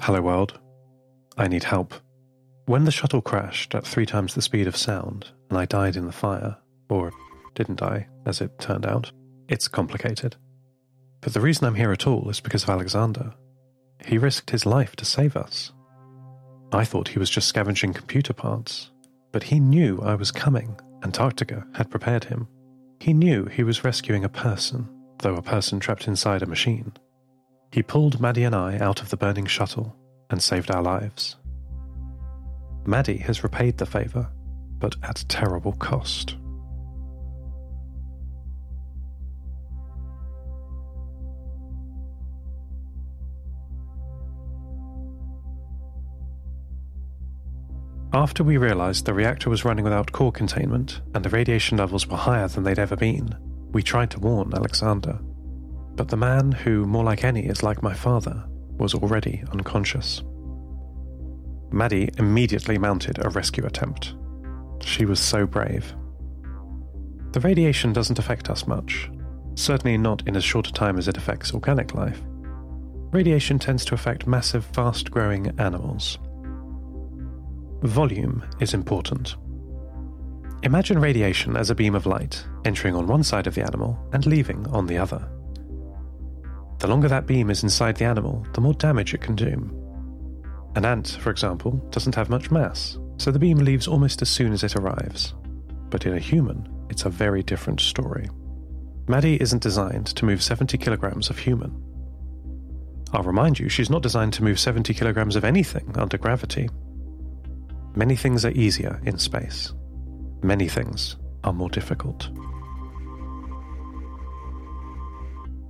Hello, world. I need help. When the shuttle crashed at three times the speed of sound and I died in the fire, or didn't I, as it turned out, it's complicated. But the reason I'm here at all is because of Alexander. He risked his life to save us. I thought he was just scavenging computer parts, but he knew I was coming. Antarctica had prepared him. He knew he was rescuing a person, though a person trapped inside a machine. He pulled Maddie and I out of the burning shuttle and saved our lives. Maddie has repaid the favour, but at terrible cost. After we realised the reactor was running without core containment and the radiation levels were higher than they'd ever been, we tried to warn Alexander. But the man, who more like any is like my father, was already unconscious. Maddie immediately mounted a rescue attempt. She was so brave. The radiation doesn't affect us much, certainly not in as short a time as it affects organic life. Radiation tends to affect massive, fast growing animals. Volume is important. Imagine radiation as a beam of light entering on one side of the animal and leaving on the other. The longer that beam is inside the animal, the more damage it can do. An ant, for example, doesn't have much mass, so the beam leaves almost as soon as it arrives. But in a human, it's a very different story. Maddie isn't designed to move 70 kilograms of human. I'll remind you, she's not designed to move 70 kilograms of anything under gravity. Many things are easier in space. Many things are more difficult.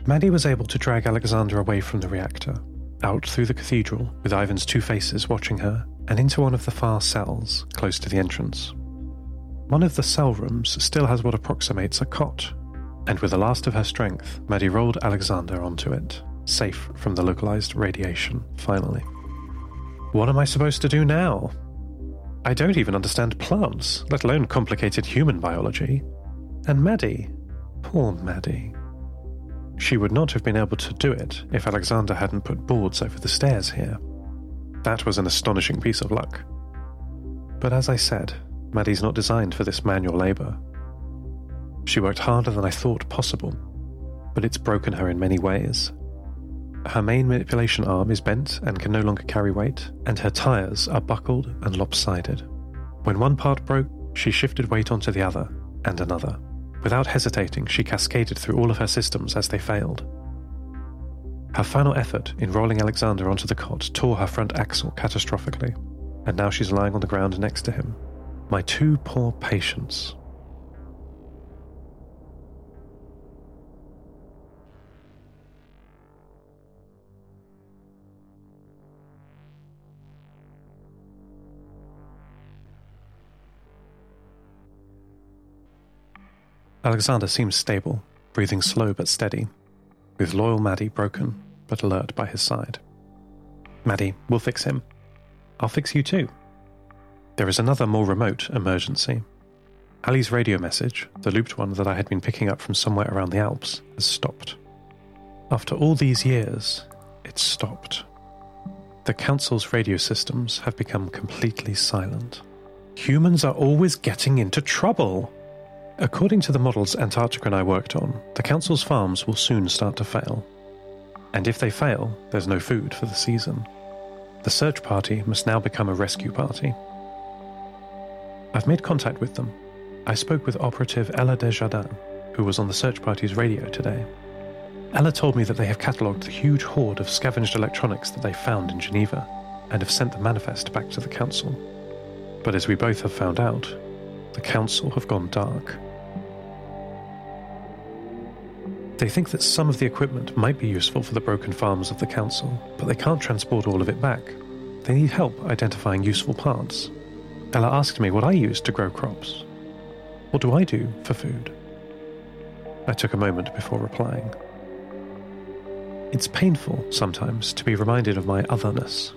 Maddie was able to drag Alexander away from the reactor, out through the cathedral with Ivan's two faces watching her, and into one of the far cells close to the entrance. One of the cell rooms still has what approximates a cot, and with the last of her strength, Maddie rolled Alexander onto it, safe from the localized radiation, finally. What am I supposed to do now? I don't even understand plants, let alone complicated human biology. And Maddie, poor Maddie. She would not have been able to do it if Alexander hadn't put boards over the stairs here. That was an astonishing piece of luck. But as I said, Maddie's not designed for this manual labour. She worked harder than I thought possible, but it's broken her in many ways. Her main manipulation arm is bent and can no longer carry weight, and her tyres are buckled and lopsided. When one part broke, she shifted weight onto the other, and another. Without hesitating, she cascaded through all of her systems as they failed. Her final effort in rolling Alexander onto the cot tore her front axle catastrophically, and now she's lying on the ground next to him. My two poor patients. Alexander seems stable, breathing slow but steady, with loyal Maddie broken but alert by his side. Maddie, we'll fix him. I'll fix you too. There is another more remote emergency. Ali's radio message, the looped one that I had been picking up from somewhere around the Alps, has stopped. After all these years, it's stopped. The Council's radio systems have become completely silent. Humans are always getting into trouble, According to the models Antarctica and I worked on, the Council's farms will soon start to fail. And if they fail, there's no food for the season. The search party must now become a rescue party. I've made contact with them. I spoke with operative Ella Desjardins, who was on the search party's radio today. Ella told me that they have catalogued the huge hoard of scavenged electronics that they found in Geneva and have sent the manifest back to the Council. But as we both have found out, the Council have gone dark. They think that some of the equipment might be useful for the broken farms of the Council, but they can't transport all of it back. They need help identifying useful parts. Ella asked me what I use to grow crops. What do I do for food? I took a moment before replying. It's painful sometimes to be reminded of my otherness.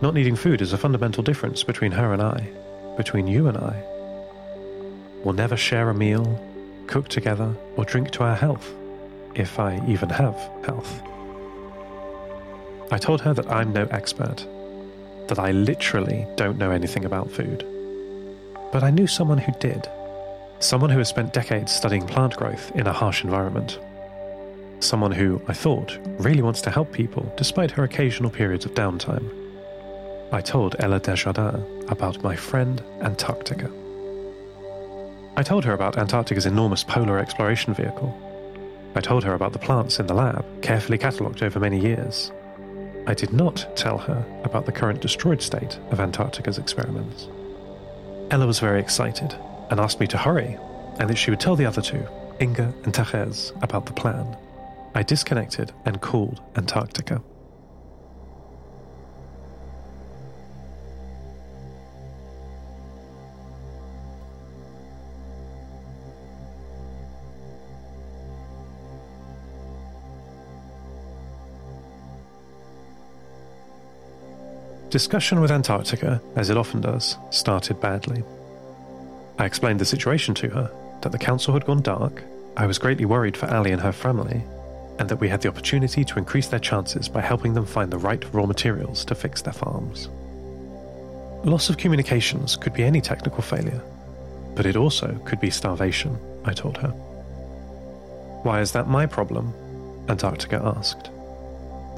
Not needing food is a fundamental difference between her and I, between you and I. We'll never share a meal, cook together, or drink to our health, if I even have health. I told her that I'm no expert, that I literally don't know anything about food. But I knew someone who did. Someone who has spent decades studying plant growth in a harsh environment. Someone who, I thought, really wants to help people despite her occasional periods of downtime. I told Ella Desjardins about my friend Antarctica. I told her about Antarctica's enormous polar exploration vehicle. I told her about the plants in the lab, carefully catalogued over many years. I did not tell her about the current destroyed state of Antarctica's experiments. Ella was very excited and asked me to hurry and that she would tell the other two, Inga and Therese, about the plan. I disconnected and called Antarctica. Discussion with Antarctica, as it often does, started badly. I explained the situation to her that the council had gone dark, I was greatly worried for Ali and her family, and that we had the opportunity to increase their chances by helping them find the right raw materials to fix their farms. Loss of communications could be any technical failure, but it also could be starvation, I told her. Why is that my problem? Antarctica asked.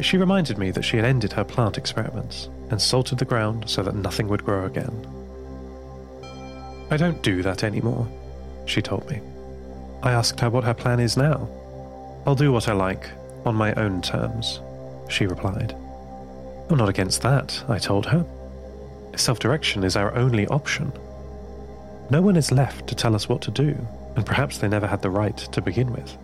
She reminded me that she had ended her plant experiments and salted the ground so that nothing would grow again. I don't do that anymore, she told me. I asked her what her plan is now. I'll do what I like, on my own terms, she replied. I'm not against that, I told her. Self direction is our only option. No one is left to tell us what to do, and perhaps they never had the right to begin with.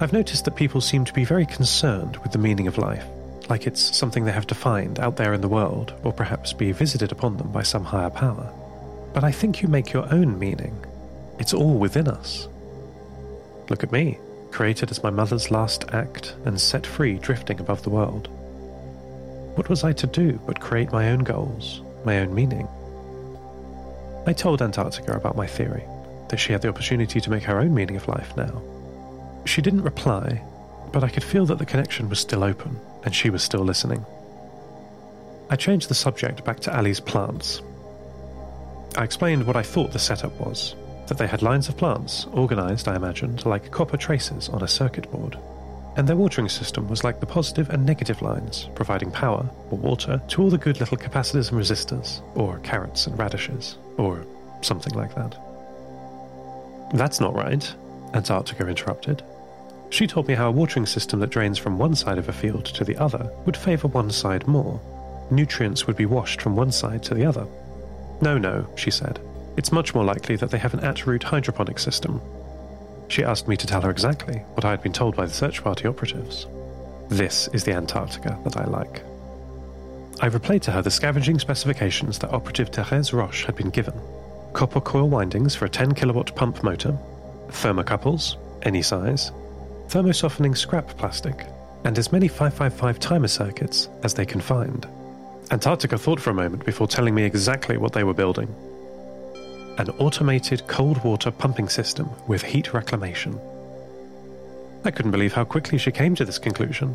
I've noticed that people seem to be very concerned with the meaning of life like it's something they have to find out there in the world, or perhaps be visited upon them by some higher power. But I think you make your own meaning. It's all within us. Look at me, created as my mother's last act and set free drifting above the world. What was I to do but create my own goals, my own meaning? I told Antarctica about my theory, that she had the opportunity to make her own meaning of life now. She didn't reply, but I could feel that the connection was still open, and she was still listening. I changed the subject back to Ali's plants. I explained what I thought the setup was that they had lines of plants, organised, I imagined, like copper traces on a circuit board. And their watering system was like the positive and negative lines, providing power, or water, to all the good little capacitors and resistors, or carrots and radishes, or something like that. That's not right, Antarctica interrupted. She told me how a watering system that drains from one side of a field to the other would favour one side more. Nutrients would be washed from one side to the other. No, no, she said. It's much more likely that they have an at root hydroponic system. She asked me to tell her exactly what I had been told by the search party operatives. This is the Antarctica that I like. I replayed to her the scavenging specifications that operative Therese Roche had been given copper coil windings for a 10 kilowatt pump motor, thermocouples, any size, thermosoftening scrap plastic, and as many 555 timer circuits as they can find. Antarctica thought for a moment before telling me exactly what they were building an automated cold water pumping system with heat reclamation. I couldn't believe how quickly she came to this conclusion.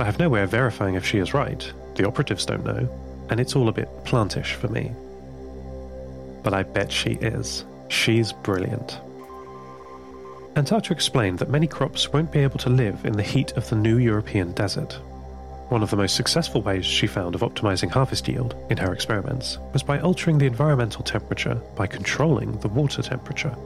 I have no way of verifying if she is right, the operatives don't know, and it's all a bit plantish for me. But I bet she is. She's brilliant. Antarctica explained that many crops won't be able to live in the heat of the new European desert. One of the most successful ways she found of optimizing harvest yield in her experiments was by altering the environmental temperature by controlling the water temperature.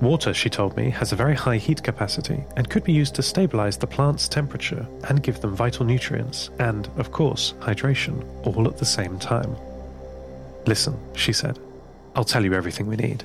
Water, she told me, has a very high heat capacity and could be used to stabilize the plant's temperature and give them vital nutrients and, of course, hydration, all at the same time. Listen, she said, I'll tell you everything we need.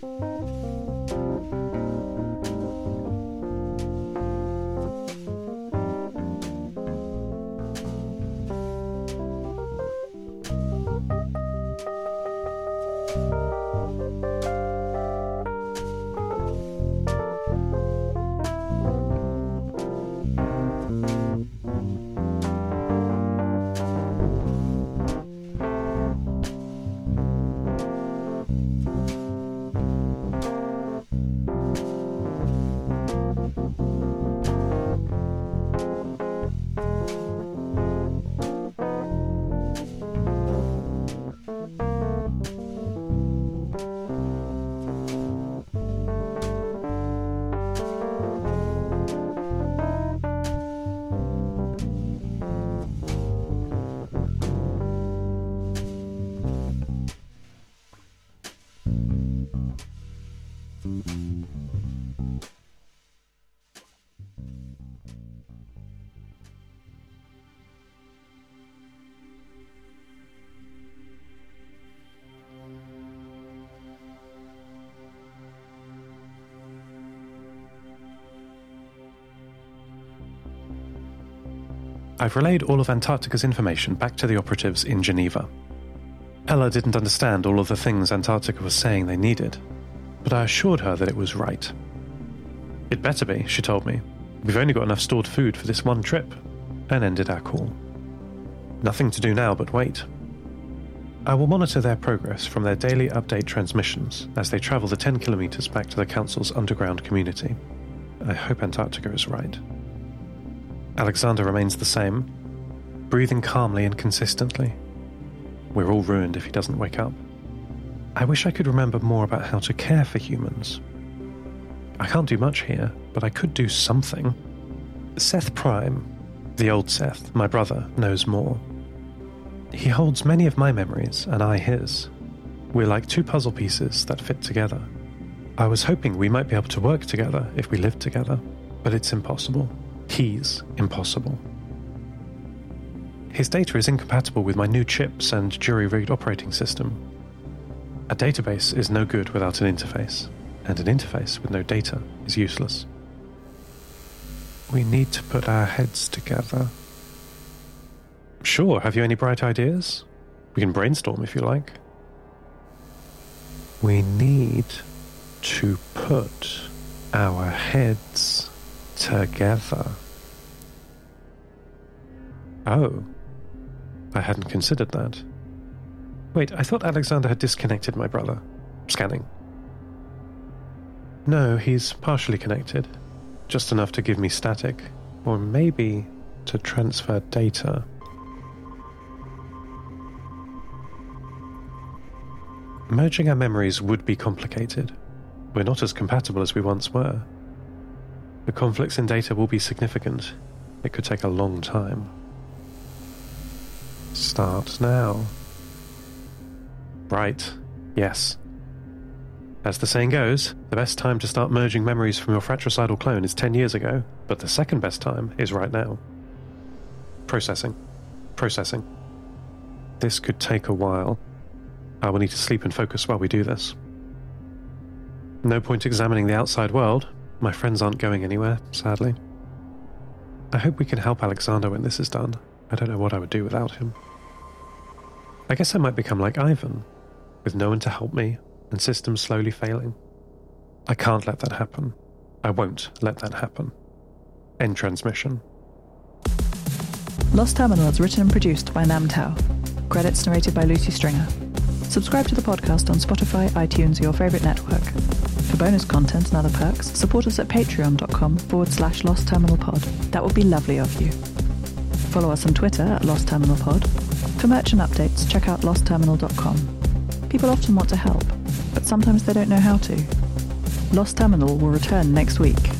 Bye. I've relayed all of Antarctica's information back to the operatives in Geneva. Ella didn't understand all of the things Antarctica was saying they needed, but I assured her that it was right. It better be, she told me. We've only got enough stored food for this one trip, and ended our call. Nothing to do now but wait. I will monitor their progress from their daily update transmissions as they travel the 10 kilometres back to the Council's underground community. I hope Antarctica is right. Alexander remains the same, breathing calmly and consistently. We're all ruined if he doesn't wake up. I wish I could remember more about how to care for humans. I can't do much here, but I could do something. Seth Prime, the old Seth, my brother, knows more. He holds many of my memories, and I his. We're like two puzzle pieces that fit together. I was hoping we might be able to work together if we lived together, but it's impossible. He's impossible. His data is incompatible with my new chips and jury rigged operating system. A database is no good without an interface, and an interface with no data is useless. We need to put our heads together. Sure, have you any bright ideas? We can brainstorm if you like. We need to put our heads together. Oh, I hadn't considered that. Wait, I thought Alexander had disconnected my brother. Scanning. No, he's partially connected. Just enough to give me static. Or maybe to transfer data. Merging our memories would be complicated. We're not as compatible as we once were. The conflicts in data will be significant. It could take a long time. Start now. Right. Yes. As the saying goes, the best time to start merging memories from your fratricidal clone is 10 years ago, but the second best time is right now. Processing. Processing. This could take a while. I will need to sleep and focus while we do this. No point examining the outside world. My friends aren't going anywhere, sadly. I hope we can help Alexander when this is done. I don't know what I would do without him. I guess I might become like Ivan, with no one to help me and systems slowly failing. I can't let that happen. I won't let that happen. End transmission. Lost Terminal is written and produced by NAMTAO. Credits narrated by Lucy Stringer. Subscribe to the podcast on Spotify, iTunes, or your favourite network. For bonus content and other perks, support us at patreon.com forward slash Lost Terminal Pod. That would be lovely of you. Follow us on Twitter at Lost Terminal Pod. For merch and updates, check out lostterminal.com. People often want to help, but sometimes they don't know how to. Lost Terminal will return next week